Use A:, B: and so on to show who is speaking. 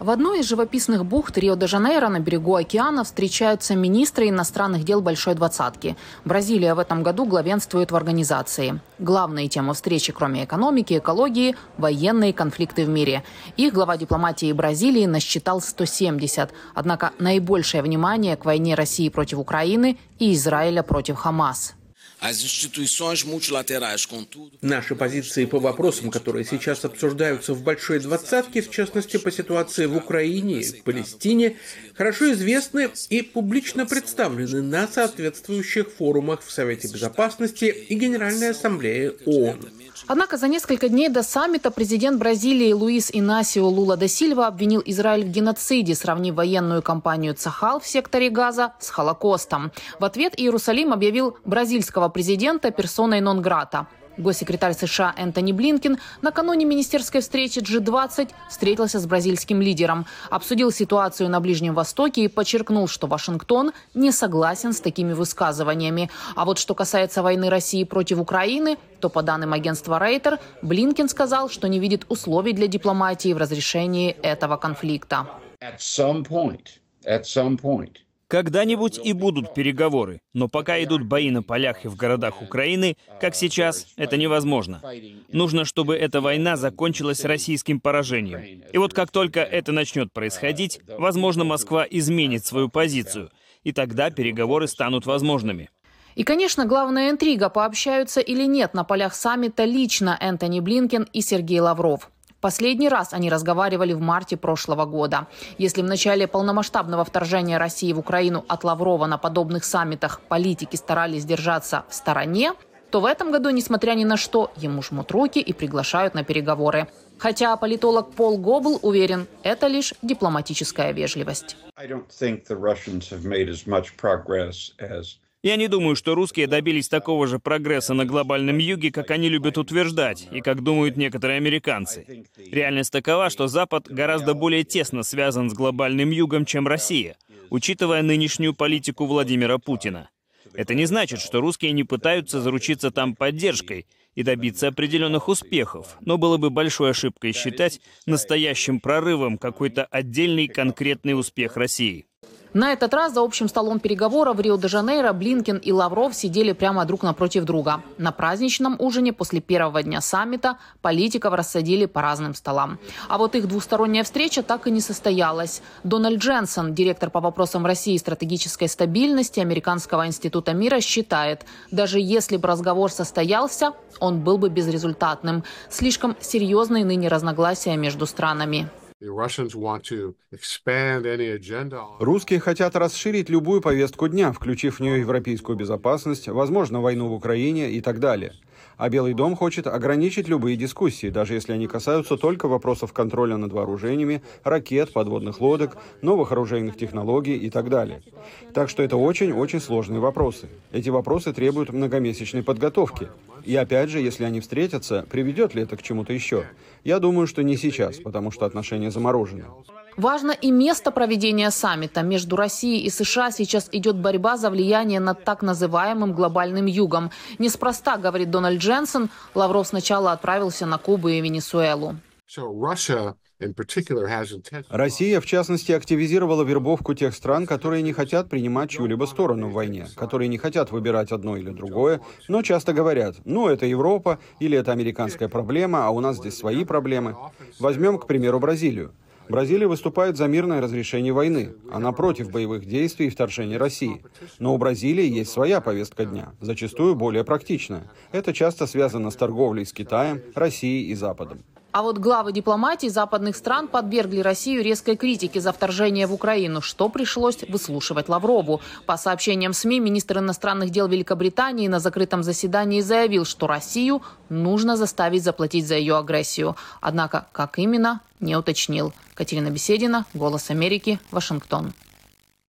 A: В одной из живописных бухт Рио-де-Жанейро на берегу океана встречаются министры иностранных дел Большой Двадцатки. Бразилия в этом году главенствует в организации. Главные темы встречи, кроме экономики, экологии – военные конфликты в мире. Их глава дипломатии Бразилии насчитал 170. Однако наибольшее внимание к войне России против Украины и Израиля против Хамас.
B: Наши позиции по вопросам, которые сейчас обсуждаются в Большой Двадцатке, в частности по ситуации в Украине и Палестине, хорошо известны и публично представлены на соответствующих форумах в Совете Безопасности и Генеральной Ассамблее ООН.
A: Однако за несколько дней до саммита президент Бразилии Луис Инасио Лула да Сильва обвинил Израиль в геноциде, сравнив военную кампанию Цахал в секторе Газа с Холокостом. В ответ Иерусалим объявил бразильского президента персоной нон-грата. Госсекретарь США Энтони Блинкин накануне министерской встречи G20 встретился с бразильским лидером, обсудил ситуацию на Ближнем Востоке и подчеркнул, что Вашингтон не согласен с такими высказываниями. А вот что касается войны России против Украины, то по данным агентства Рейтер, Блинкин сказал, что не видит условий для дипломатии в разрешении этого конфликта. At some point,
C: at some point, когда-нибудь и будут переговоры, но пока идут бои на полях и в городах Украины, как сейчас, это невозможно. Нужно, чтобы эта война закончилась российским поражением. И вот как только это начнет происходить, возможно, Москва изменит свою позицию, и тогда переговоры станут возможными.
A: И, конечно, главная интрига, пообщаются или нет на полях саммита лично Энтони Блинкен и Сергей Лавров. Последний раз они разговаривали в марте прошлого года. Если в начале полномасштабного вторжения России в Украину от Лаврова на подобных саммитах политики старались держаться в стороне, то в этом году, несмотря ни на что, ему жмут руки и приглашают на переговоры. Хотя политолог Пол Гобл уверен, это лишь дипломатическая вежливость.
C: Я не думаю, что русские добились такого же прогресса на глобальном юге, как они любят утверждать, и как думают некоторые американцы. Реальность такова, что Запад гораздо более тесно связан с глобальным югом, чем Россия, учитывая нынешнюю политику Владимира Путина. Это не значит, что русские не пытаются заручиться там поддержкой и добиться определенных успехов, но было бы большой ошибкой считать настоящим прорывом какой-то отдельный конкретный успех России.
A: На этот раз за общим столом переговоров в Рио-де-Жанейро Блинкин и Лавров сидели прямо друг напротив друга. На праздничном ужине после первого дня саммита политиков рассадили по разным столам. А вот их двусторонняя встреча так и не состоялась. Дональд Дженсон, директор по вопросам России и стратегической стабильности Американского института мира, считает, даже если бы разговор состоялся, он был бы безрезультатным. Слишком серьезные ныне разногласия между странами.
D: Русские хотят расширить любую повестку дня, включив в нее европейскую безопасность, возможно, войну в Украине и так далее. А Белый дом хочет ограничить любые дискуссии, даже если они касаются только вопросов контроля над вооружениями, ракет, подводных лодок, новых оружейных технологий и так далее. Так что это очень-очень сложные вопросы. Эти вопросы требуют многомесячной подготовки. И опять же, если они встретятся, приведет ли это к чему-то еще? Я думаю, что не сейчас, потому что отношения заморожены.
A: Важно и место проведения саммита. Между Россией и США сейчас идет борьба за влияние над так называемым глобальным югом. Неспроста, говорит Дональд Дженсен, Лавров сначала отправился на Кубу и Венесуэлу.
D: Россия, в частности, активизировала вербовку тех стран, которые не хотят принимать чью-либо сторону в войне, которые не хотят выбирать одно или другое, но часто говорят, ну, это Европа или это американская проблема, а у нас здесь свои проблемы. Возьмем, к примеру, Бразилию. Бразилия выступает за мирное разрешение войны. Она против боевых действий и вторжения России. Но у Бразилии есть своя повестка дня, зачастую более практичная. Это часто связано с торговлей с Китаем, Россией и Западом.
A: А вот главы дипломатии западных стран подвергли Россию резкой критике за вторжение в Украину, что пришлось выслушивать Лаврову. По сообщениям СМИ, министр иностранных дел Великобритании на закрытом заседании заявил, что Россию нужно заставить заплатить за ее агрессию. Однако, как именно, не уточнил. Катерина Беседина, «Голос Америки», Вашингтон.